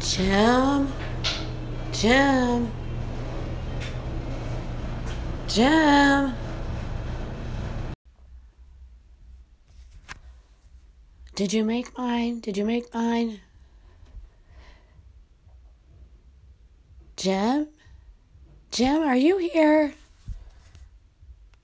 Jim? Jim? Jim? Did you make mine? Did you make mine? Jim? Jim, are you here?